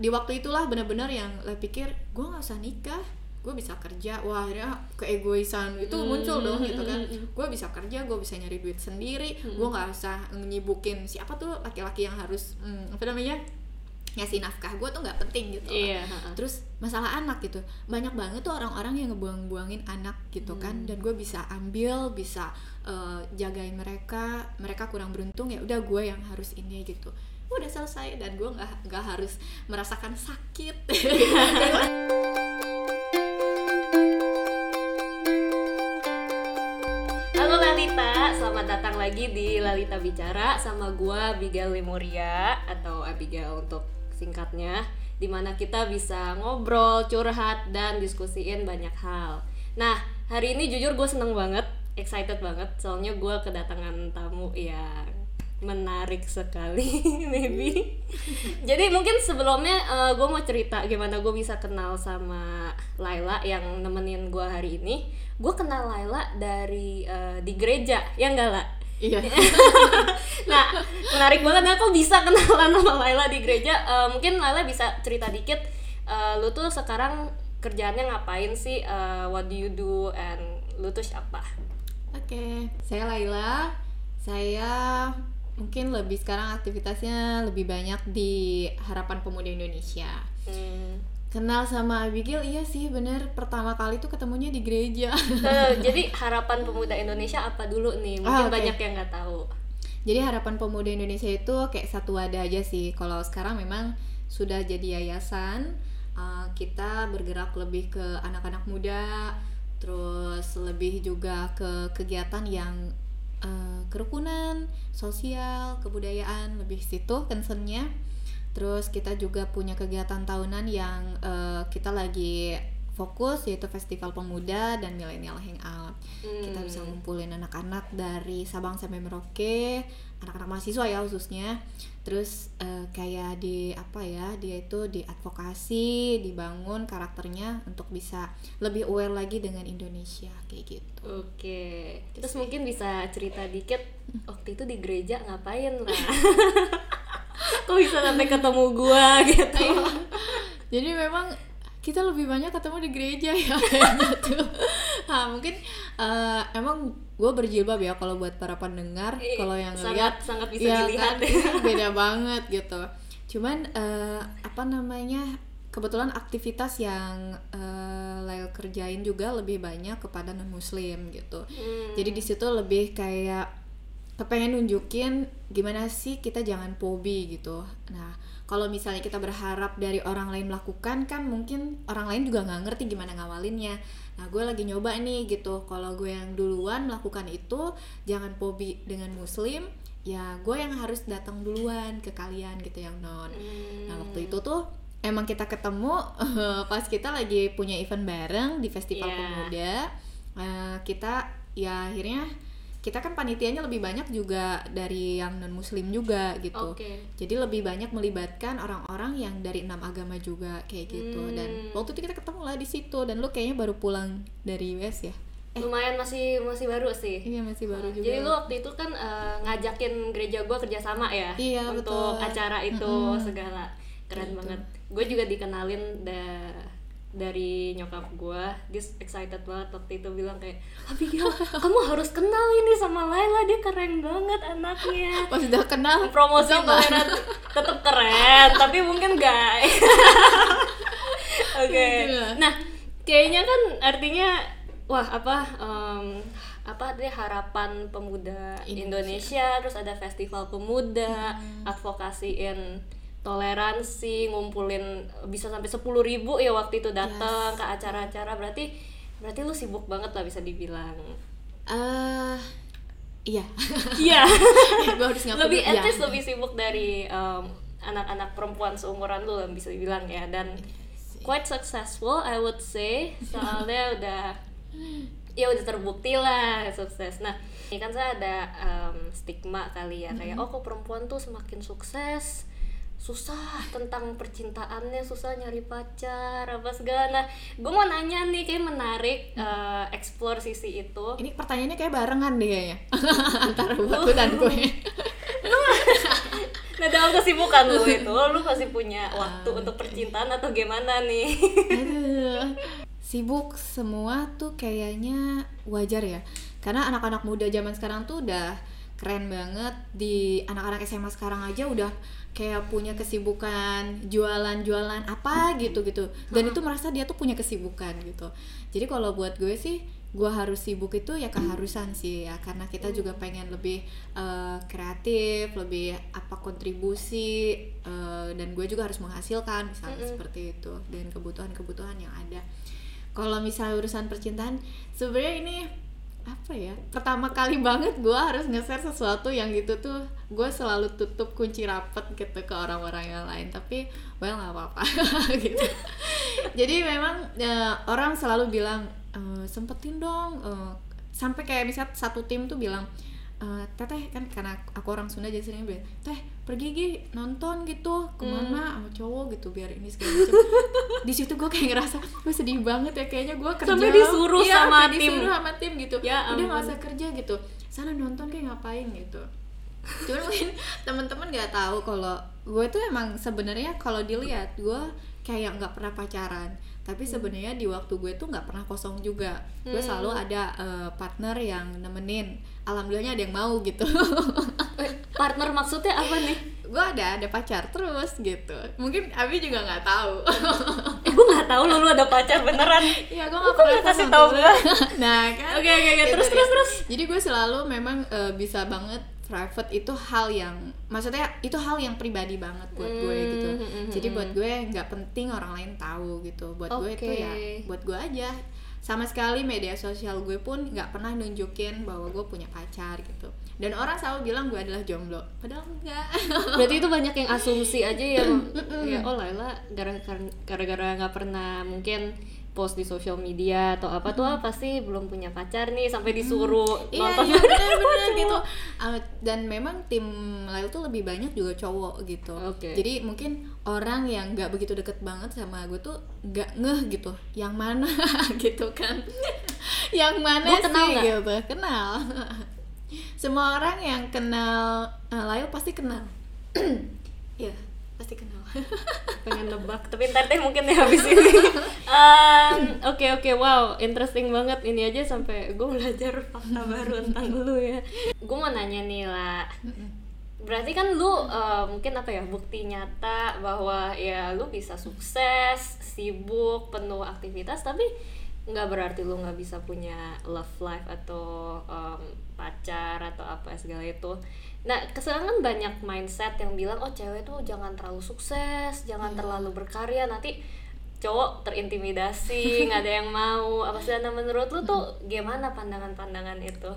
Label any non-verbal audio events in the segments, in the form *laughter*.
di waktu itulah benar-benar yang lah pikir gue nggak usah nikah gue bisa kerja wah akhirnya keegoisan itu Hmm, muncul dong gitu kan hmm, hmm, gue bisa kerja gue bisa nyari duit sendiri Hmm. gue nggak usah nyibukin siapa tuh laki-laki yang harus hmm, apa namanya ngasih nafkah gue tuh nggak penting gitu loh. Iya, ha-ha. terus masalah anak gitu banyak banget tuh orang-orang yang ngebuang-buangin anak gitu Hmm. kan dan gue bisa ambil bisa eh, jagain mereka mereka kurang beruntung ya udah gue yang harus ini gitu udah selesai dan gue nggak nggak harus merasakan sakit. Halo Lalita, selamat datang lagi di Lalita Bicara sama gua Abigail Lemuria atau Abigail untuk singkatnya di mana kita bisa ngobrol, curhat, dan diskusiin banyak hal. Nah, hari ini jujur gue seneng banget, excited banget soalnya gue kedatangan tamu yang menarik sekali *laughs* maybe. Jadi mungkin sebelumnya gue mau cerita gimana gue bisa kenal sama Laila yang nemenin gue hari ini. Gue kenal Laila dari eh, di gereja ya enggak lah iya. *laughs* Nah menarik banget. Nah kok bisa kenalan sama Laila di gereja. Eh, mungkin Laila bisa cerita dikit. Eh, lu tuh sekarang kerjaannya ngapain sih? Eh, what do you do and lu tuh siapa? Oke, saya Laila. Saya mungkin lebih sekarang aktivitasnya lebih banyak di Harapan Pemuda Indonesia. Hmm. Kenal sama Abigail, iya sih bener Pertama kali tuh ketemunya di gereja *laughs* Eh, jadi harapan pemuda Indonesia apa dulu nih mungkin Ah, oke. banyak yang nggak tahu Jadi Harapan Pemuda Indonesia itu kayak satu wadah aja sih Kalau sekarang memang sudah jadi yayasan uh, Kita bergerak lebih ke anak-anak muda Terus lebih juga ke kegiatan yang uh, kerukunan, sosial, kebudayaan Lebih situ concernnya. Terus kita juga punya kegiatan tahunan yang uh, kita lagi fokus yaitu Festival Pemuda dan Millennial Hangout kita Hmm. bisa ngumpulin anak-anak dari Sabang sampai Merauke anak-anak mahasiswa ya khususnya terus eh, kayak di apa ya dia itu diadvokasi dibangun karakternya untuk bisa lebih aware lagi dengan Indonesia kayak gitu Oke, terus mungkin bisa cerita dikit waktu itu di gereja ngapain lah? *laughs* Kok bisa sampai ketemu gua gitu? jadi memang kita lebih banyak ketemu di gereja ya *laughs* tuh nah, mungkin eh, emang gue berjilbab ya kalau buat para pendengar Iya, kalau yang sangat- ngeliat sangat bisa ya dilihat. kan, ini beda banget gitu. Cuman eh, apa namanya kebetulan aktivitas yang eh, Lail kerjain juga lebih banyak kepada non muslim gitu. Hmm. jadi di situ lebih kayak kepengen nunjukin gimana sih kita jangan pobi gitu. Nah kalau misalnya kita berharap dari orang lain melakukan kan mungkin orang lain juga nggak ngerti gimana ngawalinnya nah gue lagi nyoba nih gitu kalau gue yang duluan melakukan itu jangan pobi dengan muslim ya gue yang harus datang duluan ke kalian gitu yang non Hmm. Nah waktu itu tuh emang kita ketemu *laughs* pas kita lagi punya event bareng di Festival Iya. Pemuda. Eh, kita ya akhirnya kita kan panitianya lebih banyak juga dari yang non Muslim juga gitu. Oke. Jadi lebih banyak melibatkan orang-orang yang dari enam agama juga kayak gitu. Hmm. Dan waktu itu kita ketemu lah di situ dan lu kayaknya baru pulang dari US ya? Lumayan masih masih baru sih. Iya masih baru juga. Jadi lu waktu itu kan eh, ngajakin gereja gua kerjasama ya Iya, untuk betul. acara itu Mm-mm. segala keren Gitu. banget. Gue juga dikenalin da- dari nyokap gua, dia excited banget waktu itu bilang kayak Abigail, kamu harus kenal ini sama Laila, dia keren banget anaknya. *laughs* pas udah kenal Promosi toleran tetap keren, tapi mungkin gak. *laughs* Oke. Gitu lah. Nah, kayaknya kan artinya wah apa em, apa deh harapan pemuda Indonesia. Indonesia. terus ada festival pemuda, Hmm. advokasiin toleransi, ngumpulin bisa sampai 10.000 ribu ya waktu itu datang ke acara-acara. Berarti berarti lu sibuk banget lah bisa dibilang. Eh, iya. Iya. *laughs* gue harus ngaku lebih at Iya. least lebih sibuk dari em, anak-anak perempuan seumuran lu yang bisa dibilang ya. Dan quite successful I would say. Soalnya udah ya udah terbukti lah sukses. Nah ini kan saya ada em, stigma kali ya. Kayak oh kok perempuan tuh semakin sukses susah tentang percintaannya susah nyari pacar apa segala nah gue mau nanya nih kayak menarik eh, explore sisi itu Ini pertanyaannya kayak barengan deh kayaknya *laughs* antara buatku dan gue. *laughs* nah dalam kesibukan lu *laughs* itu lu pasti punya waktu untuk percintaan atau gimana nih Aduh. Sibuk semua tuh kayaknya wajar ya. Karena anak-anak muda zaman sekarang tuh udah keren banget. Di anak-anak SMA sekarang aja udah kayak punya kesibukan jualan-jualan apa gitu gitu. Dan itu merasa dia tuh punya kesibukan gitu. Jadi kalau buat gue sih gue harus sibuk itu ya keharusan sih ya. Karena kita juga pengen lebih eh, kreatif lebih apa kontribusi eh, dan gue juga harus menghasilkan misalnya seperti itu. Dan kebutuhan-kebutuhan yang ada. Kalau misalnya urusan percintaan sebenarnya ini apa ya? Pertama kali banget gue harus nge-share sesuatu yang gitu tuh gue selalu tutup kunci rapet gitu ke orang-orang yang lain. Tapi well nggak apa-apa *laughs* gitu. Jadi memang eh, orang selalu bilang "Eh, sempetin dong eh, sampai kayak misalnya satu tim tuh bilang "Eh, teteh kan karena aku orang Sunda jadi sering bilang teh pergi gi nonton gitu ke mana sama cowok gitu biar ini segala macam. *laughs* Di situ gue kayak ngerasa gue sedih banget ya kayaknya gue kerja. Sampai disuruh Iya, sama sampai tim. disuruh sama tim gitu. Ya udah nggak usah kerja gitu sana nonton kayak ngapain gitu. Cuman mungkin *laughs* teman-teman nggak tahu kalau gue tuh emang sebenarnya kalau dilihat gue kayak nggak pernah pacaran. Tapi sebenarnya di waktu gue tuh nggak pernah kosong juga. Gue selalu ada eh, partner yang nemenin. Alhamdulillahnya ada yang mau gitu. Eh, partner maksudnya apa nih? Gue ada ada pacar terus gitu. Mungkin Abi juga nggak tahu. *laughs* Eh gue nggak tahu lu, lu ada pacar beneran. Iya, gue Lu gak kok pernah nggak kasih tahu gue. *laughs* Nah, kan. Oke, oke, oke. Itu Terus, dia. terus, terus. Jadi gue selalu memang eh, bisa banget private itu hal yang maksudnya itu hal yang pribadi banget buat gue Hmm, gitu. hmm, hmm, Jadi hmm. buat gue nggak penting orang lain tahu gitu. Buat gue itu ya buat gue aja. Sama sekali media sosial gue pun nggak pernah nunjukin bahwa gue punya pacar gitu. Dan orang selalu bilang gue adalah jomblo, padahal enggak. *laughs* berarti itu banyak yang asumsi aja ya ya oh Laila gara-gara gara-gara nggak pernah mungkin post di sosial media atau apa tuh ah, pasti belum punya pacar nih sampai disuruh Iya, nonton iya benar-benar gitu. Uh, dan memang tim Lail tuh lebih banyak juga cowok gitu. Oke. Jadi mungkin orang yang nggak begitu deket banget sama gue tuh nggak ngeh gitu. Yang mana *laughs* gitu kan? *laughs* yang mana Gua kenal sih nggak? gitu? Kenal. *laughs* Semua orang yang kenal uh, Lail pasti kenal. *clears throat* Iya, pasti kenal. *laughs* pengen nebak tapi ntar deh mungkin ya habis ini. *laughs* Oke oke wow interesting banget ini aja sampai gue belajar fakta baru tentang lu ya. Gue mau nanya nih lah berarti kan lu eh, mungkin apa ya bukti nyata bahwa ya lu bisa sukses sibuk penuh aktivitas tapi nggak berarti lu nggak bisa punya love life atau em, pacar atau apa segala itu nah keserangan banyak mindset yang bilang oh cewek tuh jangan terlalu sukses jangan terlalu berkarya. Nanti cowok terintimidasi *laughs* nggak ada yang mau. Apa sih nah menurut lu tuh gimana pandangan-pandangan itu?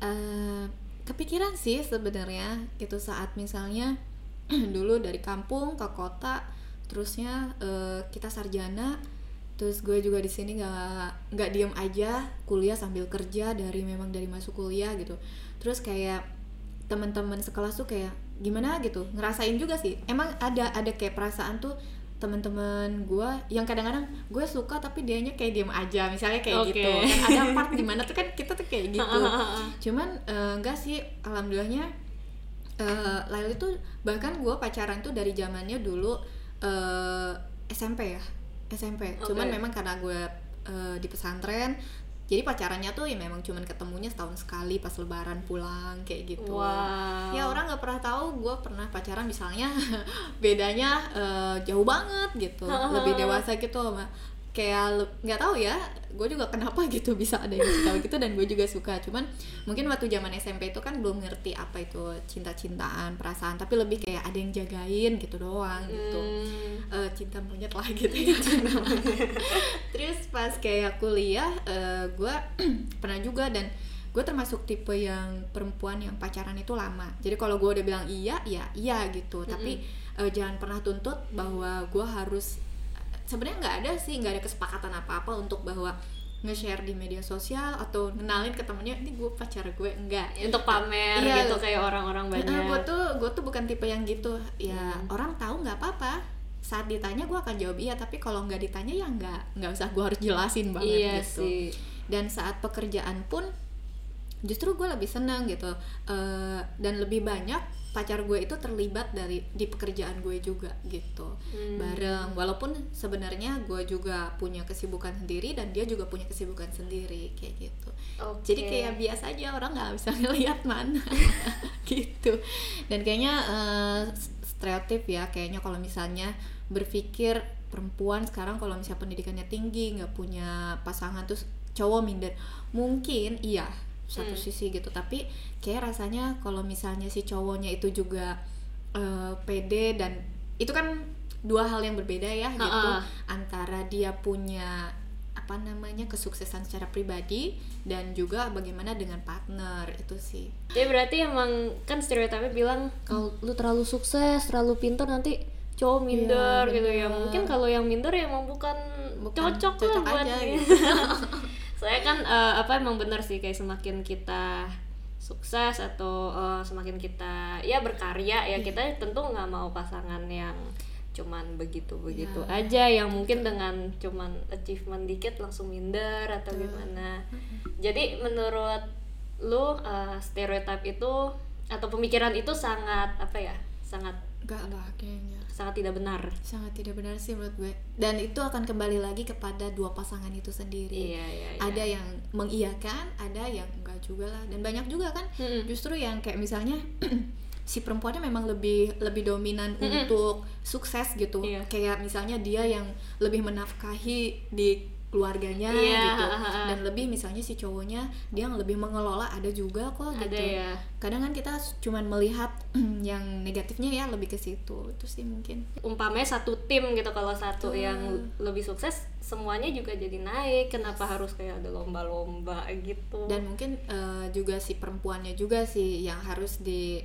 Eh, kepikiran sih sebenarnya itu saat misalnya *clears throat* dulu dari kampung ke kota terusnya eh, kita sarjana terus gue juga di sini nggak nggak diem aja kuliah sambil kerja dari memang dari masuk kuliah gitu. Terus kayak teman-teman sekelas tuh kayak gimana? gitu. Ngerasain juga sih. Emang ada ada kayak perasaan tuh teman-teman gue yang kadang-kadang gue suka tapi dianya kayak diem aja misalnya kayak Oke. gitu kan ada part di mana tuh kan kita tuh kayak gitu. *laughs* Cuman eh, enggak sih. Alhamdulillahnya eh Lail itu bahkan gue pacaran tuh dari zamannya dulu eh, SMP ya SMP cuman Oke. memang karena gue eh, di pesantren jadi pacarannya tuh ya memang cuman ketemunya setahun sekali pas lebaran pulang kayak gitu. Wow. Ya orang nggak pernah tahu gue pernah pacaran misalnya *laughs* bedanya eh, jauh banget gitu. Lebih dewasa gitu sama kayak nggak tahu ya gue juga kenapa *laughs* gitu bisa ada yang tahu gitu dan gue juga suka. Cuman mungkin waktu zaman SMP itu kan belum ngerti apa itu cinta-cintaan perasaan tapi lebih kayak ada yang jagain gitu doang gitu. Hmm. Eh, cinta monyet lah gitu ya *laughs* cinta terus pas kayak kuliah gue *clears throat* pernah juga dan gue termasuk tipe yang perempuan yang pacaran itu lama. Jadi kalau gue udah bilang iya ya iya gitu. Tapi eh, jangan pernah tuntut bahwa gue harus sebenarnya nggak ada sih nggak ada kesepakatan apa apa untuk bahwa nge-share di media sosial atau kenalin ke temennya ini gue pacar gue. Enggak untuk pamer Iya. gitu kayak orang-orang banyak. gue tuh gue tuh bukan tipe yang gitu. Ya Hmm. orang tahu nggak apa-apa. Saat ditanya gue akan jawab iya. Tapi kalau nggak ditanya ya nggak nggak usah gue harus jelasin banget iya gitu. sih. Dan saat pekerjaan pun justru gue lebih senang gitu. Eh, dan lebih banyak pacar gue itu terlibat dari di pekerjaan gue juga gitu. Hmm. bareng. Walaupun sebenarnya gue juga punya kesibukan sendiri dan dia juga punya kesibukan sendiri kayak gitu. Oke. jadi kayak biasa aja orang nggak bisa *laughs* ngelihat mana. *laughs* Gitu. Dan kayaknya eh, stereotip ya kayaknya kalau misalnya berpikir perempuan sekarang kalau misalnya pendidikannya tinggi nggak punya pasangan terus cowok minder. Mungkin iya satu Hmm. sisi gitu tapi kayak rasanya kalau misalnya si cowoknya itu juga eh, pede dan itu kan dua hal yang berbeda ya gitu Ha-ha. antara dia punya apa namanya kesuksesan secara pribadi dan juga bagaimana dengan partner itu sih Jadi berarti emang kan stereotipnya bilang kalau lu terlalu sukses, terlalu pintar nanti cowok minder Iya, gitu ya. Mungkin kalau yang minder ya emang bukan, Bukan cocok, cocok lah buat aja gitu. *laughs* Saya kan eh, apa emang benar sih kayak semakin kita sukses atau eh, semakin kita ya berkarya Iya. ya kita tentu nggak mau pasangan yang cuman begitu begitu Iya. aja yang mungkin dengan cuman achievement dikit langsung minder atau gimana jadi menurut lu uh, stereotip itu atau pemikiran itu sangat apa ya sangat enggak lah kayaknya sangat tidak benar sangat tidak benar sih menurut gue dan itu akan kembali lagi kepada dua pasangan itu sendiri iya iya, iya. ada yang mengiyakan ada yang enggak juga lah dan banyak juga kan Mm-mm. justru yang kayak misalnya *clears throat* si perempuannya memang lebih lebih dominan Mm-mm. untuk sukses gitu Iya. kayak misalnya dia yang lebih menafkahi di keluarganya Iya, gitu. dan lebih misalnya si cowoknya dia yang lebih mengelola ada juga kok ada gitu. ya kadang kan kita cuman melihat *clears throat* yang negatifnya ya lebih ke situ. Itu sih mungkin. Umpamanya satu tim gitu kalau satu Betul. yang lebih sukses semuanya juga jadi naik. Kenapa harus kayak ada lomba-lomba gitu? Dan mungkin eh, juga si perempuannya juga sih yang harus di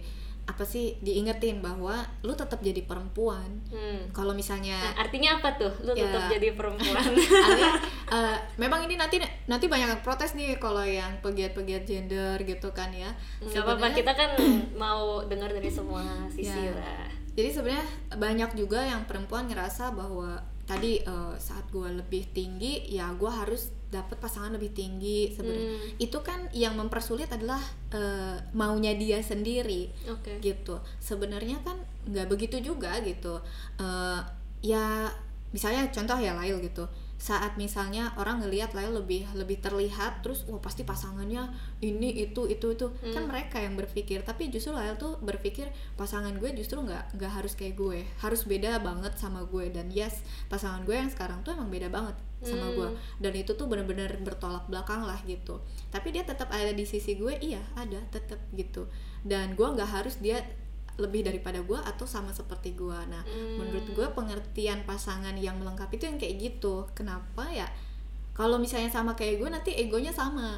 apa sih diingetin bahwa lu tetap jadi perempuan Hmm. kalau misalnya Nah, artinya apa tuh lu Ya. tetap jadi perempuan *laughs* Artinya, *laughs* eh, memang ini nanti nanti banyak yang protes nih kalau yang pegiat-pegiat gender gitu kan ya nggak apa-apa kita kan *clears throat* mau dengar dari semua sisi Ya. lah jadi sebenarnya banyak juga yang perempuan ngerasa bahwa tadi eh, saat gue lebih tinggi ya gue harus dapat pasangan lebih tinggi sebenarnya. Hmm. itu kan yang mempersulit adalah eh, maunya dia sendiri. Oke. Gitu. Sebenarnya kan nggak begitu juga gitu. Eh, ya misalnya contoh ya Lail gitu saat misalnya orang ngelihat Lail lebih lebih terlihat terus wah pasti pasangannya ini itu itu itu kan Hmm. mereka yang berpikir tapi justru Lail tuh berpikir pasangan gue justru nggak nggak harus kayak gue harus beda banget sama gue dan yes pasangan gue yang sekarang tuh emang beda banget sama Hmm. gue dan itu tuh bener-bener bertolak belakang lah gitu tapi dia tetap ada di sisi gue iya ada tetap gitu dan gue nggak harus dia lebih daripada gue atau sama seperti gue nah Hmm. menurut gue pengertian pasangan yang melengkapi itu yang kayak gitu. Kenapa ya? Kalau misalnya sama kayak gue nanti egonya sama.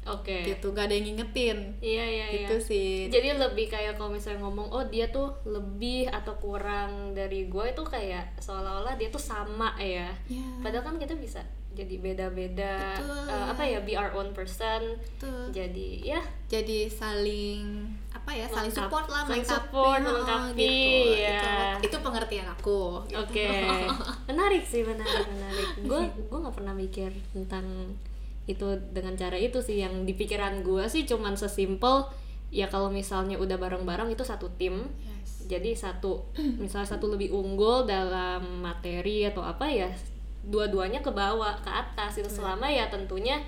Oke. Gitu gak ada yang ngingetin. Iya iya iya. Gitu sih. Jadi lebih kayak kalau misalnya ngomong oh dia tuh lebih atau kurang dari gue itu kayak seolah-olah dia tuh sama ya. Ya padahal kan kita bisa jadi beda-beda eh, apa ya be our own person. Betul. jadi ya. Jadi saling apa ya saling support lah Saling melengkapi, support, melengkapi, gitu. ya. itu, itu pengertian aku gitu. oke. *laughs* Menarik sih menarik menarik. *laughs* Gue gue nggak pernah mikir tentang itu dengan cara itu sih. Yang di pikiran gue sih cuman sesimpel ya kalau misalnya udah bareng-bareng itu satu tim. Yes. jadi satu misalnya satu lebih unggul dalam materi atau apa ya dua-duanya ke bawah ke atas. Itu selama ya tentunya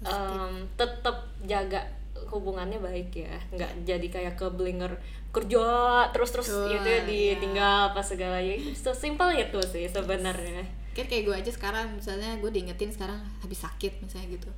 em, tetap jaga hubungannya baik ya. Nggak jadi kayak ke blinger kerja terus terus Betul, gitu ya iya. ditinggal apa segalanya. Sesimpel itu sih sebenarnya. Kan kayak gue aja sekarang misalnya gue diingetin sekarang habis sakit misalnya gitu.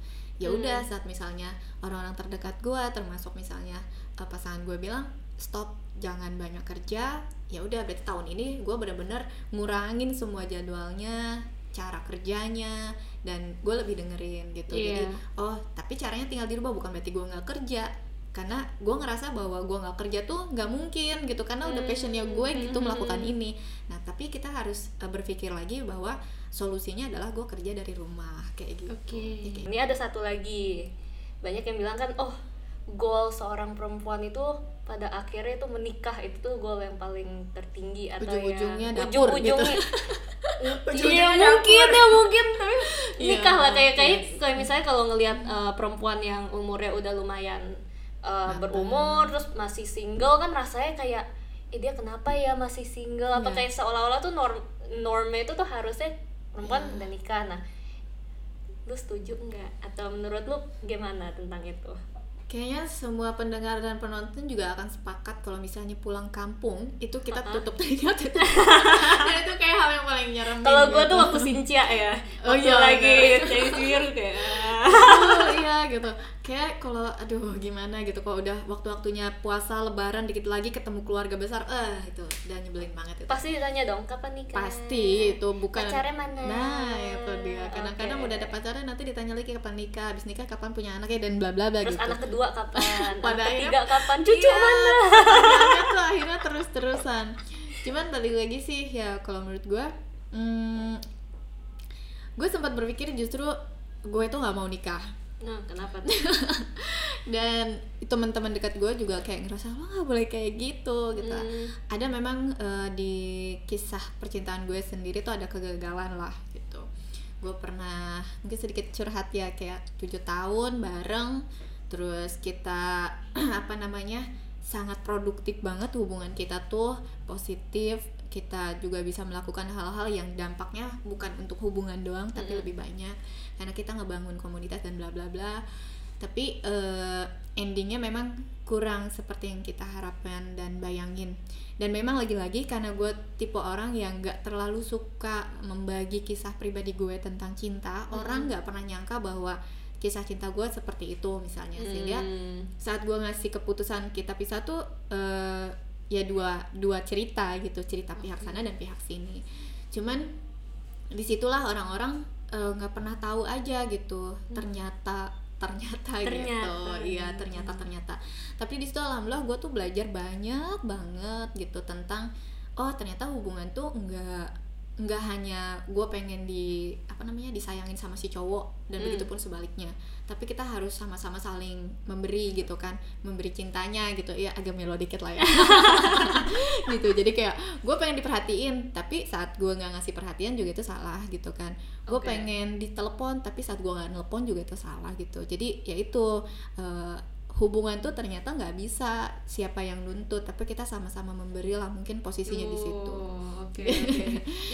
Ya udah Hmm. saat misalnya orang-orang terdekat gue termasuk misalnya eh, pasangan gue bilang stop jangan banyak kerja. Ya udah berarti tahun ini gue bener-bener ngurangin semua jadwalnya cara kerjanya dan gue lebih dengerin gitu jadi Iya. oh tapi caranya tinggal dirubah bukan berarti gue nggak kerja karena gue ngerasa bahwa gue nggak kerja tuh nggak mungkin gitu karena udah passionnya gue gitu Hmm. melakukan ini nah tapi kita harus uh, berpikir lagi bahwa solusinya adalah gue kerja dari rumah kayak gitu Oke. Ya, kayak Ini ada satu lagi. Banyak yang bilang kan, oh, goal seorang perempuan itu pada akhirnya itu menikah itu tuh goal yang paling tertinggi atau Ujung-ujungnya yang dapur gitu. ujung-ujungnya. *laughs* Ujung-ujungnya Iya mungkin ya mungkin *laughs* tapi Iya, nikah lah kayak kayak yes. kayak misalnya kalau ngelihat uh, perempuan yang umurnya udah lumayan uh, berumur terus masih single kan rasanya kayak eh dia kenapa ya masih single apa Iya. kayak seolah-olah tuh norm normnya itu tuh harusnya perempuan Iya. udah nikah nah lu setuju nggak atau menurut lu gimana tentang itu Kayaknya semua pendengar dan penonton juga akan sepakat kalau misalnya pulang kampung itu kita Uh-uh. tutup telinga tutup. *laughs* Dan itu kayak hal yang paling nyeremin. kalau gue tuh waktu sincia ya Oh waktu iya, lagi. Shakespeare kayak *laughs* Oh, iya gitu. Kayak kalau aduh gimana gitu kalau udah waktu-waktunya puasa lebaran dikit lagi ketemu keluarga besar eh itu udah nyebelin banget itu. pasti ditanya dong kapan nikah? Pasti itu bukan pacarnya mana? Nah, itu dia. Kadang-kadang udah ada pacarnya nanti ditanya lagi kapan nikah, habis nikah kapan punya anaknya dan bla bla bla terus gitu. anak kedua kapan? *laughs* Pada anak ketiga kapan? Cucu Iya, mana *laughs* tuh akhirnya terus-terusan. Cuman balik lagi sih ya kalau menurut gue, hmm, gue sempat berpikir justru gue itu nggak mau nikah nah kenapa tuh? *laughs* Dan teman-teman dekat gue juga kayak ngerasa lo nggak boleh kayak gitu gitu. Hmm. ada memang eh, di kisah percintaan gue sendiri tuh ada kegagalan lah gitu. Gue pernah mungkin sedikit curhat ya kayak tujuh tahun bareng terus kita *clears throat* apa namanya sangat produktif banget hubungan kita tuh positif. Kita juga bisa melakukan hal-hal yang dampaknya bukan untuk hubungan doang tapi Mm-mm. lebih banyak karena kita ngebangun komunitas dan bla bla bla. Tapi eh, endingnya memang kurang seperti yang kita harapkan dan bayangin. Dan memang lagi-lagi karena gue tipe orang yang nggak terlalu suka membagi kisah pribadi gue tentang cinta orang nggak pernah nyangka bahwa kisah cinta gue seperti itu misalnya. Sehingga Hmm. saat gue ngasih keputusan kita pisah tuh eh, ya dua dua cerita gitu cerita pihak sana dan pihak sini. Cuman di situlah orang-orang eh, nggak pernah tahu aja gitu. Ternyata ternyata, gitu. Ternyata. iya ternyata ternyata. Tapi di situ alhamdulillah gue tuh belajar banyak banget gitu tentang oh ternyata hubungan tuh nggak nggak hanya gue pengen di apa namanya disayangin sama si cowok dan Hmm. begitu pun sebaliknya. Tapi kita harus sama-sama saling memberi gitu kan memberi cintanya gitu. Ya agak melo dikit lah ya. *laughs* Gitu. Jadi kayak gue pengen diperhatiin tapi saat gue nggak ngasih perhatian juga itu salah gitu kan. Gue Oke. pengen ditelepon tapi saat gue nggak nelpon juga itu salah gitu. Jadi ya itu eh, hubungan tuh ternyata nggak bisa siapa yang nuntut tapi kita sama-sama memberi lah mungkin posisinya di situ. Oh, oke *laughs* oke.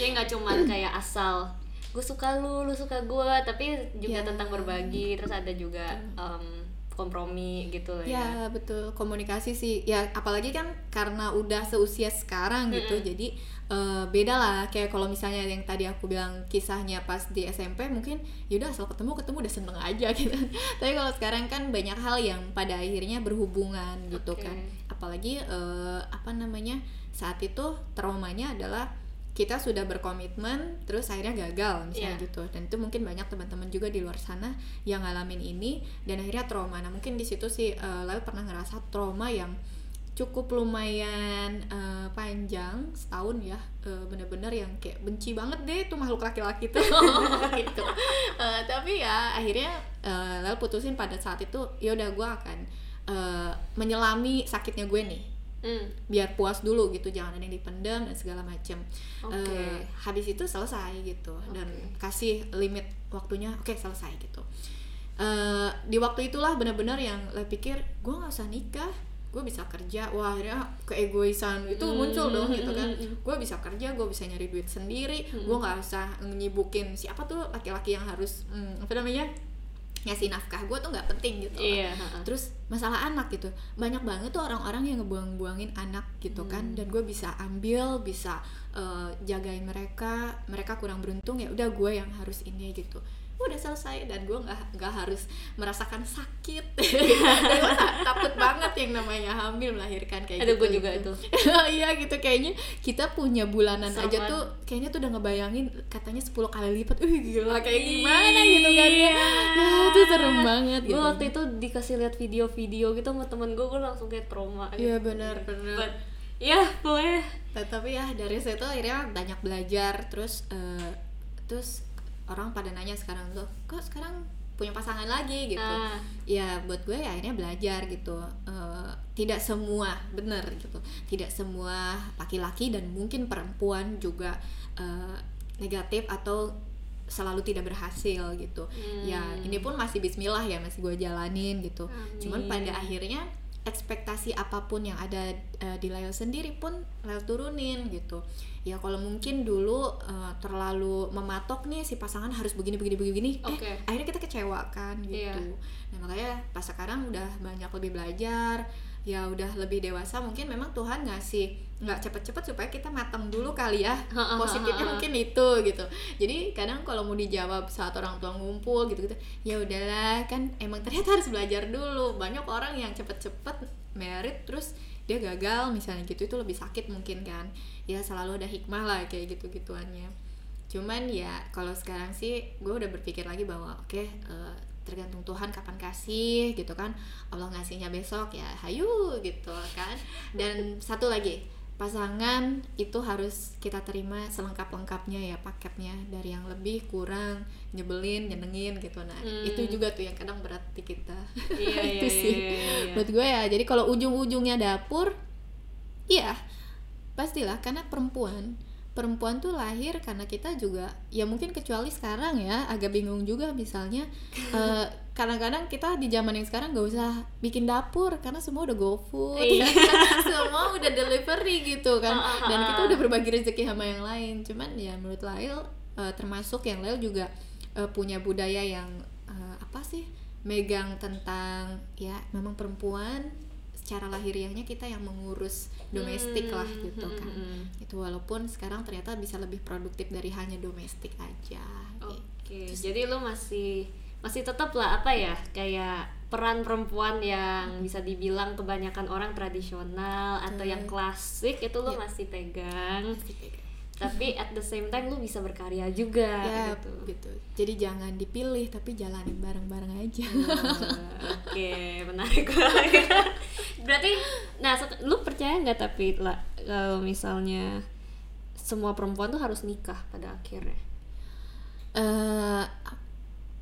jadi nggak cuman *clears throat* kayak asal gue suka lu lu suka gue tapi juga Ya. tentang berbagi terus ada juga em, kompromi gitu lah ya Ya betul komunikasi sih ya apalagi kan karena udah seusia sekarang gitu Mm-mm. jadi eh, beda lah kayak kalau misalnya yang tadi aku bilang kisahnya pas di SMP mungkin yaudah asal ketemu ketemu udah seneng aja *laughs* gitu tapi kalau sekarang kan banyak hal yang pada akhirnya berhubungan gitu Oke. kan apalagi eh, apa namanya saat itu traumanya adalah kita sudah berkomitmen terus akhirnya gagal misalnya Iya. gitu. Dan itu mungkin banyak teman-teman juga di luar sana yang ngalamin ini dan akhirnya trauma. Nah mungkin di situ sih eh, lalu pernah ngerasa trauma yang cukup lumayan eh, panjang setahun ya. Eh, bener-bener yang kayak benci banget deh tuh makhluk laki-laki tuh. *laughs* *laughs* Gitu. Eh, tapi ya akhirnya eh, lalu putusin pada saat itu ya udah gue akan eh, menyelami sakitnya gue nih Hmm, biar puas dulu gitu jangan ada yang dipendam dan segala macem. Oke. Eh, habis itu selesai gitu dan kasih limit waktunya oke selesai gitu. Eh, di waktu itulah benar-benar yang lo pikir gue nggak usah nikah gue bisa kerja. Wah akhirnya keegoisan itu Hmm, muncul dong gitu kan. Hmm, hmm, gue bisa kerja gue bisa nyari duit sendiri Hmm. gue nggak usah nyibukin siapa tuh laki-laki yang harus hmm, apa namanya ngasih nafkah gue tuh nggak penting gitu iya ha-ha. terus masalah anak gitu. Banyak banget tuh orang-orang yang ngebuang-buangin anak gitu kan. Hmm. dan gue bisa ambil bisa eh, jagain mereka. Mereka kurang beruntung ya udah gue yang harus ini gitu udah selesai dan gue nggak nggak harus merasakan sakit *laughs* gue ta- takut banget yang namanya hamil melahirkan kayak Aduh, gitu gue juga gitu. itu. *laughs* iya gitu kayaknya kita punya bulanan aja Sama. tuh kayaknya tuh udah ngebayangin katanya 10 kali lipat wih gila kayak gimana gitu kan ya itu serem banget gue gitu waktu itu dikasih lihat video-video gitu sama temen gue gue langsung kayak trauma Iya, gitu. benar, benar. But, ya pokoknya Nah, tapi ya dari situ akhirnya banyak belajar terus eh, terus orang pada nanya sekarang tuh kok sekarang punya pasangan lagi? Gitu. Ah. ya buat gue ya akhirnya belajar gitu. Eh, tidak semua bener gitu. Tidak semua laki-laki dan mungkin perempuan juga eh, negatif atau selalu tidak berhasil gitu. Hmm. ya ini pun masih Bismillah ya masih gue jalanin gitu. Amin. cuman pada akhirnya ekspektasi apa pun yang ada uh, di Lail sendiri pun Lail turunin gitu ya kalau mungkin dulu uh, terlalu mematok nih si pasangan harus begini begini begini Oke. eh akhirnya kita kecewa kan gitu. Iya. nah makanya pas sekarang udah banyak lebih belajar ya udah lebih dewasa mungkin memang Tuhan ngasih nggak cepet-cepet supaya kita matang dulu kali ya. *laughs* Positifnya mungkin itu gitu. Jadi kadang kalau mau dijawab saat orang tua ngumpul gitu gitu ya udahlah kan emang ternyata harus belajar dulu. Banyak orang yang cepet-cepet merit terus dia gagal misalnya gitu itu lebih sakit mungkin kan. Ya selalu ada hikmah lah kayak gitu gituannya cuman ya kalau sekarang sih gue udah berpikir lagi bahwa oke eh, tergantung Tuhan kapan kasih gitu kan. Allah ngasihnya besok ya hayu gitu kan. Dan satu lagi pasangan itu harus kita terima selengkap-lengkapnya ya paketnya. Dari yang lebih kurang nyebelin nyenengin gitu. Nah Hmm. itu juga tuh yang kadang berat di kita. Iya, *laughs* iya, itu sih iya, iya, iya. buat gue ya. Jadi kalau ujung-ujungnya dapur iya pastilah. Karena perempuan perempuan tuh lahir karena kita juga ya mungkin kecuali sekarang ya agak bingung juga misalnya *laughs* eh, kadang-kadang kita di zaman yang sekarang gak usah bikin dapur karena semua udah GoFood Iya. *laughs* semua udah delivery gitu kan Ah, ah, dan ah, kita ah. udah berbagi rezeki sama yang lain cuman ya menurut Lail eh, termasuk yang Lail juga eh, punya budaya yang eh, apa sih megang tentang ya memang perempuan secara lahiriahnya kita yang mengurus domestik lah Hmm, gitu hmm, kan hmm, hmm. itu walaupun sekarang ternyata bisa lebih produktif dari hanya domestik aja Oke, jadi lu masih masih tetap lah apa ya kayak peran perempuan yang bisa dibilang kebanyakan orang tradisional atau yang klasik itu lu Iya. masih pegang. Masih pegang. Tapi at the same time lu bisa berkarya juga ya gitu. gitu jadi jangan dipilih tapi jalanin bareng-bareng aja Wah, Oke, menarik banget. Berarti, nah, lu percaya nggak tapi lah kalau misalnya semua perempuan tuh harus nikah pada akhirnya? eh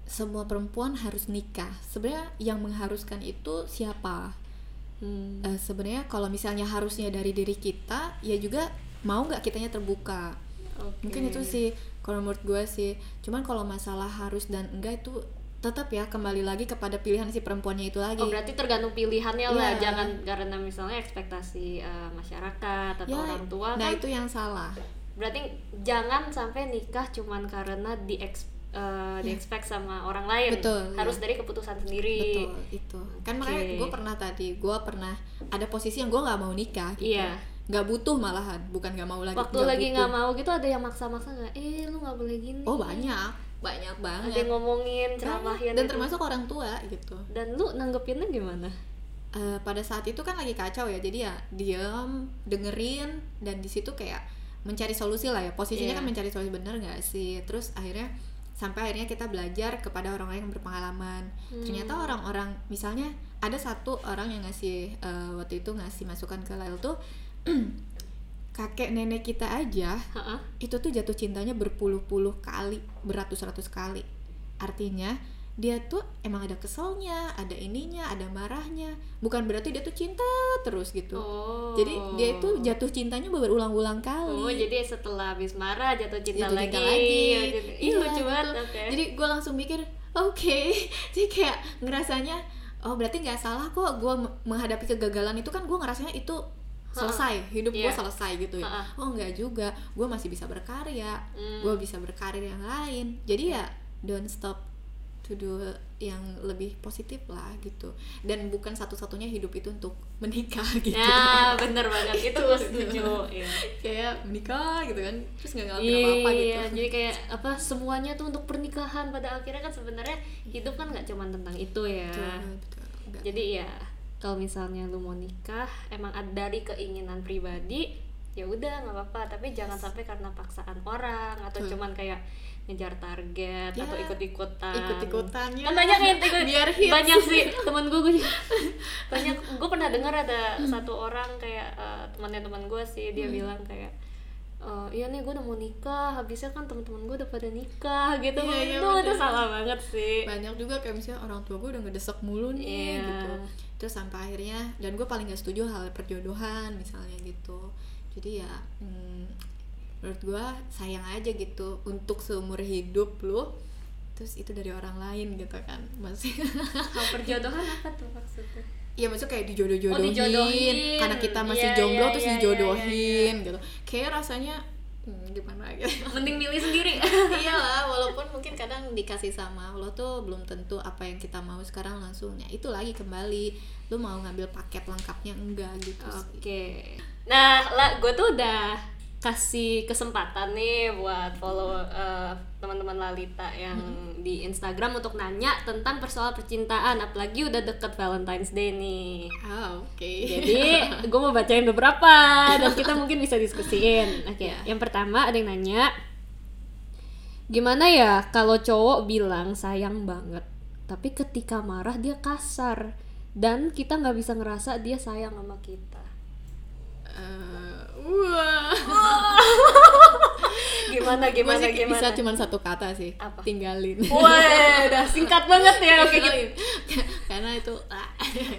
semua perempuan harus nikah. Sebenarnya yang mengharuskan itu siapa? Hmm. Eh, Sebenarnya kalau misalnya harusnya dari diri kita, ya juga mau nggak kitanya terbuka. Oke. Mungkin itu sih kalau menurut gue sih. Cuman kalau masalah harus dan enggak itu tetap ya kembali lagi kepada pilihan si perempuannya itu lagi. Oh berarti tergantung pilihannya lah, Iya. jangan karena misalnya ekspektasi eh, masyarakat atau Ya, orang tua nah kan. itu yang salah. Berarti jangan sampai nikah cuman karena di di expect sama orang lain. Iya. Betul, Harus iya. dari keputusan sendiri. Betul itu. Kan makanya gue pernah tadi, gue pernah ada posisi yang gue nggak mau nikah gitu. Iya. Nggak butuh malahan, bukan nggak mau lagi. Waktu lagi nggak mau gitu ada yang maksa-maksa nggak? Eh lu nggak boleh gini. Oh banyak, banyak Ada banget. yang ngomongin, ceramahin Dan gitu. termasuk orang tua gitu. Dan lu nanggepinnya gimana? Eh, pada saat itu kan lagi kacau ya, jadi ya diem, dengerin, dan di situ kayak mencari solusi lah ya. Posisinya Iya. kan mencari solusi bener nggak sih? Terus akhirnya sampai akhirnya kita belajar kepada orang-orang yang berpengalaman. Hmm. Ternyata orang-orang misalnya ada satu orang yang ngasih eh, waktu itu ngasih masukan ke Lail tuh *clears throat* kakek nenek kita aja Ha-ha. itu tuh jatuh cintanya berpuluh-puluh kali, beratus-ratus kali. Artinya dia tuh emang ada keselnya, ada ininya, ada marahnya. Bukan berarti dia tuh cinta terus gitu. Oh. Jadi dia itu jatuh cintanya berulang-ulang kali. Oh, jadi setelah habis marah jatuh cinta Jatuh lagi. cinta lagi. Oh, jadi- Iya, lucu banget. gitu. Oke. Jadi gue langsung mikir, oke. *laughs* Jadi kayak ngerasanya, oh berarti nggak salah kok gue menghadapi kegagalan itu kan gue ngerasanya itu selesai, hidup gue Iya. selesai gitu ya. Ha-ha. Oh nggak juga, gue masih bisa berkarya, Hmm. gue bisa berkarir yang lain. Jadi ya don't stop do yang lebih positif lah gitu. Dan bukan satu-satunya hidup itu untuk menikah *laughs* gitu. Ya, bener banget. Itu gue setuju. Iya. kayak menikah gitu kan, terus nggak ngelakuin apa-apa gitu. Iya, jadi kayak apa semuanya tuh untuk pernikahan pada akhirnya kan sebenarnya hidup kan nggak cuma tentang itu ya. Betul, betul. Jadi ya kalau misalnya lu mau nikah emang ada dari keinginan pribadi ya udah nggak apa-apa tapi jangan sampai karena paksaan orang atau cuman kayak ngejar target Ya, atau ikut-ikutan. ikut-ikutannya kan banyak yang ikut *laughs* biar hits. banyak sih temen gue gue *laughs* banyak gue pernah dengar ada satu orang kayak eh, temannya teman gue sih dia bilang kayak eh, iya nih gue udah mau nikah habisnya kan teman-teman gue udah pada nikah gitu. Iya, iya, itu itu salah banget sih. Banyak juga kayak misalnya orang tua gue udah ngedesek mulu nih Iya. gitu. Terus sampai akhirnya dan gue paling gak setuju hal perjodohan misalnya gitu. Jadi ya hmm, menurut gue sayang aja gitu untuk seumur hidup lo terus itu dari orang lain gitu kan masih Kalau *laughs* perjodohan apa tuh maksudnya Iya maksudnya kayak dijodoh-jodohin, Oh, dijodohin. karena kita masih Iya, jomblo iya, terus iya, dijodohin gitu. Kayak rasanya hmm, gimana gitu. mending milih sendiri *laughs* *laughs* Iyalah, walaupun mungkin kadang dikasih sama Allah tuh belum tentu apa yang kita mau sekarang langsung. Ya itu lagi kembali, lu mau ngambil paket lengkapnya enggak gitu. Oke. Nah, lah gue tuh udah kasih kesempatan nih buat follow eh, teman-teman Lalita yang di Instagram untuk nanya tentang persoalan percintaan, apalagi udah deket Valentine's Day nih. Ah, oke. Jadi *laughs* gue mau bacain beberapa dan kita mungkin bisa diskusiin. Oke, Ya. yang pertama ada yang nanya, gimana ya kalau cowok bilang sayang banget, tapi ketika marah dia kasar dan kita nggak bisa ngerasa dia sayang sama kita. Eh, wah. Gimana gimana sih gimana? bisa cuma satu kata sih. Apa? Tinggalin. Wah, udah singkat banget ya. Oke, Tinggalin. Karena itu ah,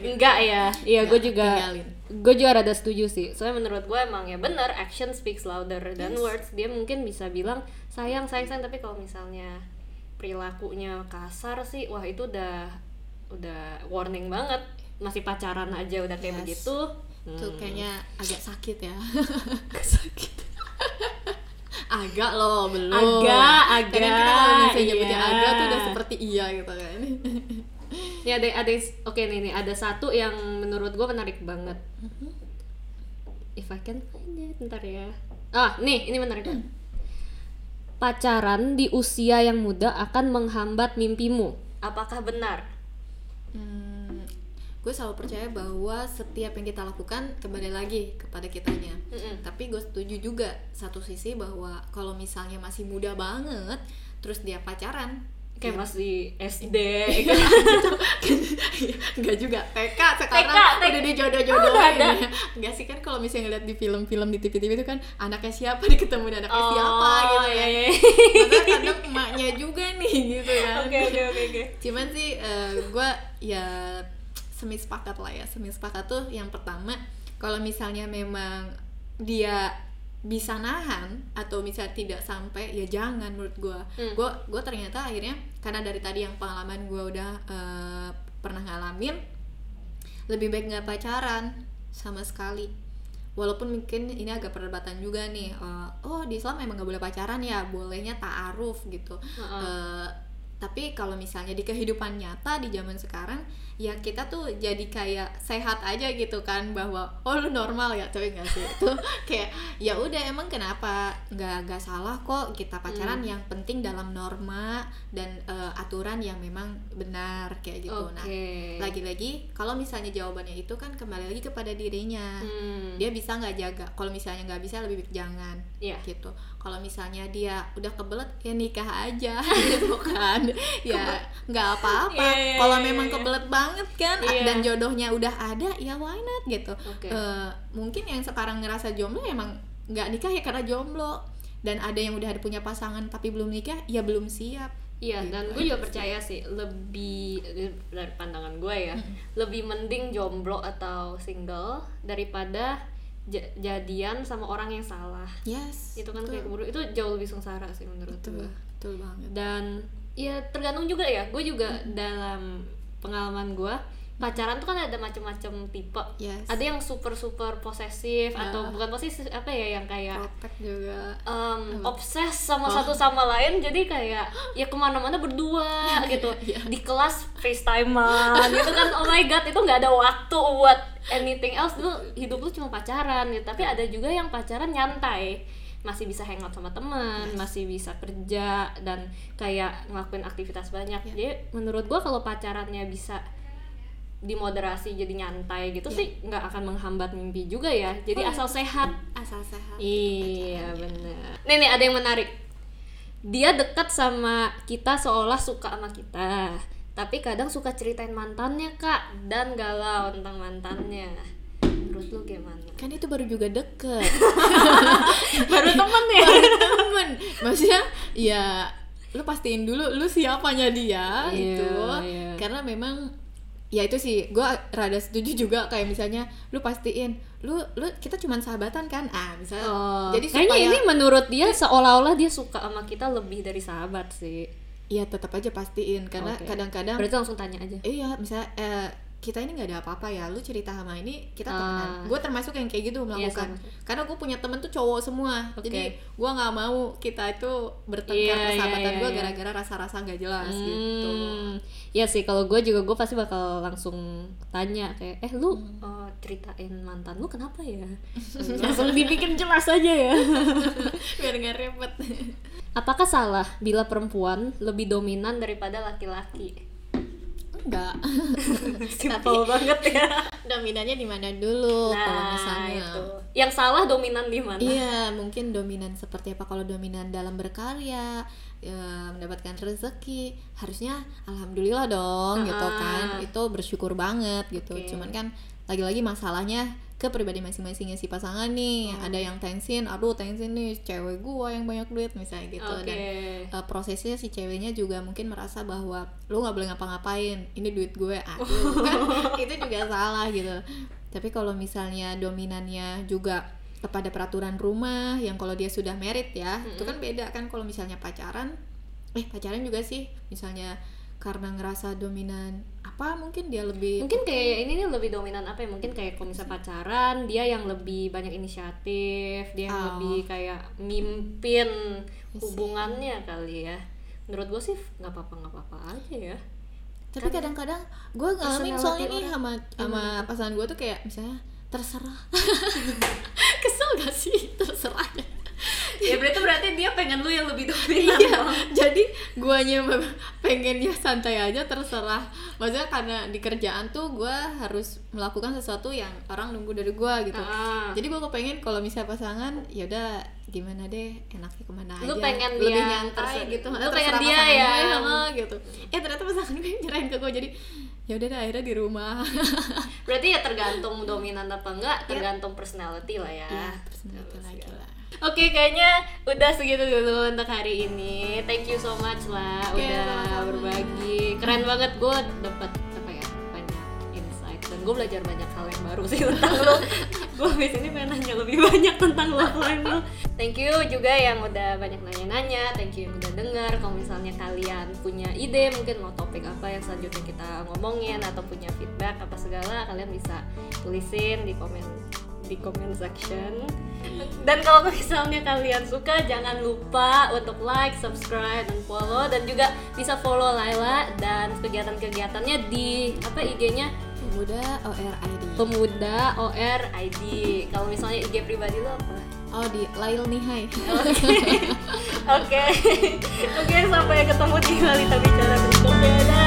enggak ya iya gue juga tinggalin. gue juga rada setuju sih soalnya menurut gue emang ya bener action speaks louder than words dia mungkin bisa bilang sayang sayang sayang tapi kalau misalnya perilakunya kasar sih wah itu udah udah warning banget masih pacaran aja udah kayak Yes. begitu itu Hmm. kayaknya agak sakit ya. *laughs* sakit *laughs* agak loh belum. Agak, agak, Kadang kita kalau misalnya nyebutnya iya. agak tuh udah seperti iya gitu kan. *laughs* Ini ada ada oke nih nih ada satu yang menurut gue menarik banget. If I can find it, ntar ya. Ah, nih ini menarik banget. Pacaran di usia yang muda akan menghambat mimpimu. Apakah benar? Hmm, gue selalu percaya bahwa setiap yang kita lakukan kembali lagi kepada kitanya. Mm-mm. Tapi gue setuju juga satu sisi bahwa kalau misalnya masih muda banget, terus dia pacaran, Kayak masih SD. Enggak *laughs* juga TK sekarang TK, TK. udah dijodoh-jodohin Oh, udah ada? ya. Enggak sih kan kalau misalnya ngeliat di film-film di TV-TV itu kan anaknya siapa diketemu anaknya Oh, siapa gitu iya, kan. iya. Kadang emaknya juga nih gitu kan. *laughs* Oke oke oke. Cuman sih gue ya semi sepakat lah ya semi sepakat tuh yang pertama kalau misalnya memang dia bisa nahan atau misalnya tidak sampai ya jangan menurut gue Hmm. gue gue ternyata akhirnya karena dari tadi yang pengalaman gue udah eh, pernah ngalamin lebih baik nggak pacaran sama sekali walaupun mungkin ini agak perdebatan juga nih eh, oh di Islam emang nggak boleh pacaran ya bolehnya ta'aruf gitu Heeh. Eh, tapi kalau misalnya di kehidupan nyata di zaman sekarang ya kita tuh jadi kayak sehat aja gitu kan bahwa oh lu normal ya tapi enggak sih? Itu *laughs* kayak ya udah emang kenapa? Nggak nggak salah kok kita pacaran yang penting dalam norma dan eh, aturan yang memang benar kayak gitu. Nah Oke. lagi-lagi kalau misalnya jawabannya itu kan kembali lagi kepada dirinya. Hmm. dia bisa nggak jaga? Kalau misalnya nggak bisa lebih baik jangan Iya. gitu. Kalau misalnya dia udah kebelet ya nikah aja *laughs* gitu kan. Ya nggak apa-apa. Iya, iya, kalau iya, memang iya. kebelet banget kan Iya. dan jodohnya udah ada ya why not gitu Oke. Eh, mungkin yang sekarang ngerasa jomblo emang nggak nikah ya karena jomblo dan ada yang udah ada punya pasangan tapi belum nikah ya belum siap Iya, Gitu dan gue juga percaya sih lebih dari pandangan gue ya, lebih mending jomblo atau single daripada ja- jadian sama orang yang salah. yes Itu kan betul. kayak keburu itu jauh lebih sengsara sih menurut betul gue. betul banget Dan ya tergantung juga ya. Gue juga dalam pengalaman gue pacaran tuh kan ada macam-macam tipe. yes. Ada yang super super posesif Ya. atau bukan posesif apa ya yang kayak protek juga. Um, obses sama Oh. satu sama lain jadi kayak ya ke mana-mana berdua *laughs* gitu. Iya. di kelas FaceTimean gitu kan. Oh my god itu nggak ada waktu buat anything else. Lu hidup lu cuma pacaran gitu. Tapi ada juga yang pacaran nyantai masih bisa hangout sama teman masih bisa kerja dan kayak ngelakuin aktivitas banyak Iya. jadi menurut gua kalau pacarannya bisa dimoderasi jadi nyantai gitu Iya. sih nggak akan menghambat mimpi juga ya jadi Oh, iya. asal sehat asal sehat Iya benar. Nih nih ada yang menarik. Dia dekat sama kita seolah suka sama kita, tapi kadang suka ceritain mantannya kak dan galau tentang mantannya. Menurut lu gimana? Kan itu baru juga deket *laughs* Baru temen ya? temen maksudnya ya lu pastiin dulu lu siapanya dia Iya, gitu iya. karena memang ya itu sih gue rada setuju juga kayak misalnya lu pastiin lu lu kita cuman sahabatan kan ah misalnya Oh, jadi kayaknya supaya ini menurut dia seolah-olah dia suka sama kita lebih dari sahabat sih. ya tetap aja pastiin karena kadang-kadang Berarti langsung tanya aja. iya misalnya eh, kita ini nggak ada apa-apa ya lu cerita sama ini kita Ah. temenan gue termasuk yang kayak gitu melakukan. Sama. karena gue punya temen tuh cowok semua. Oke. jadi gue nggak mau kita itu bertengkar Iya, iya, persahabatan iya, gue iya. gara-gara rasa-rasa nggak jelas gitu. Hmm, ya sih kalau gue juga gue pasti bakal langsung tanya kayak eh lu eh, ceritain mantan lu kenapa ya? *laughs* Langsung dibikin jelas aja ya. *laughs* Biar nggak repot. Apakah salah bila perempuan lebih dominan daripada laki-laki enggak *laughs* simple banget ya *laughs* dominannya di mana dulu kalau nah misalnya itu yang salah dominan di mana Iya, mungkin dominan seperti apa kalau dominan dalam berkarya, ya, mendapatkan rezeki, harusnya alhamdulillah dong gitu Ah. kan. Itu bersyukur banget gitu. Oke. Cuman kan lagi-lagi masalahnya ke pribadi masing-masingnya si pasangan nih. Hmm. Ada yang tensin, aduh tensin nih cewek gua yang banyak duit misalnya gitu. Oke. Dan uh, prosesnya si ceweknya juga mungkin merasa bahwa lu nggak boleh ngapa-ngapain ini duit gue aduh. *laughs* Kan itu juga salah gitu. Tapi kalau misalnya dominannya juga kepada peraturan rumah yang kalau dia sudah merit ya itu kan beda kan kalau misalnya pacaran. Eh pacaran juga sih misalnya karena ngerasa dominan apa mungkin dia lebih mungkin kayak ini nih lebih dominan apa ya? Mungkin kayak kalau misalnya pacaran dia yang lebih banyak inisiatif dia yang Oh. lebih kayak mimpin hubungannya kali ya. Menurut gue sih nggak apa-apa nggak apa-apa aja ya. Tapi kadang-kadang gue ngalamin soalnya nih orang. sama sama pasangan gue tuh kayak misalnya terserah. *laughs* Kesel gak sih? Terserah ya berarti berarti dia pengen lu yang lebih dominan iya jadi guanya pengennya santai aja terserah. Maksudnya karena di kerjaan tuh gua harus melakukan sesuatu yang orang nunggu dari gua gitu. Ah. jadi gua kepengen kalau misalnya pasangan ya udah gimana deh enaknya ke mana Lu aja. pengen lebih dia nyantai gitu. Lu Terserah pengen dia ya. gue, heeh, gitu. Eh ternyata pasangan gue nyerahin ke gua jadi ya udah deh akhirnya di rumah. Berarti ya tergantung dominan apa enggak tergantung personality lah ya. Ya personality lagi lah Oke, kayaknya udah segitu dulu untuk hari ini. Thank you so much lah Oke, udah sama-sama. berbagi. Keren banget gue dapat apa ya banyak insight dan gue belajar banyak hal yang baru sih tentang lo. *laughs* gue habis ini pengen nanya lebih banyak tentang love life lo. Thank you juga yang udah banyak nanya-nanya. Thank you yang udah denger. Kalau misalnya kalian punya ide mungkin mau topik apa yang selanjutnya kita ngomongin atau punya feedback apa segala, kalian bisa tulisin di komen di comment section dan kalau misalnya kalian suka jangan lupa untuk like, subscribe, dan follow dan juga bisa follow Laila dan kegiatan-kegiatannya di apa IG-nya pemuda ORID Pemuda OR ID. Kalau misalnya IG pribadi lo apa? oh di Lail Nihai Oke. *laughs* Oke, sampai ketemu di Lalita Bicara berikutnya.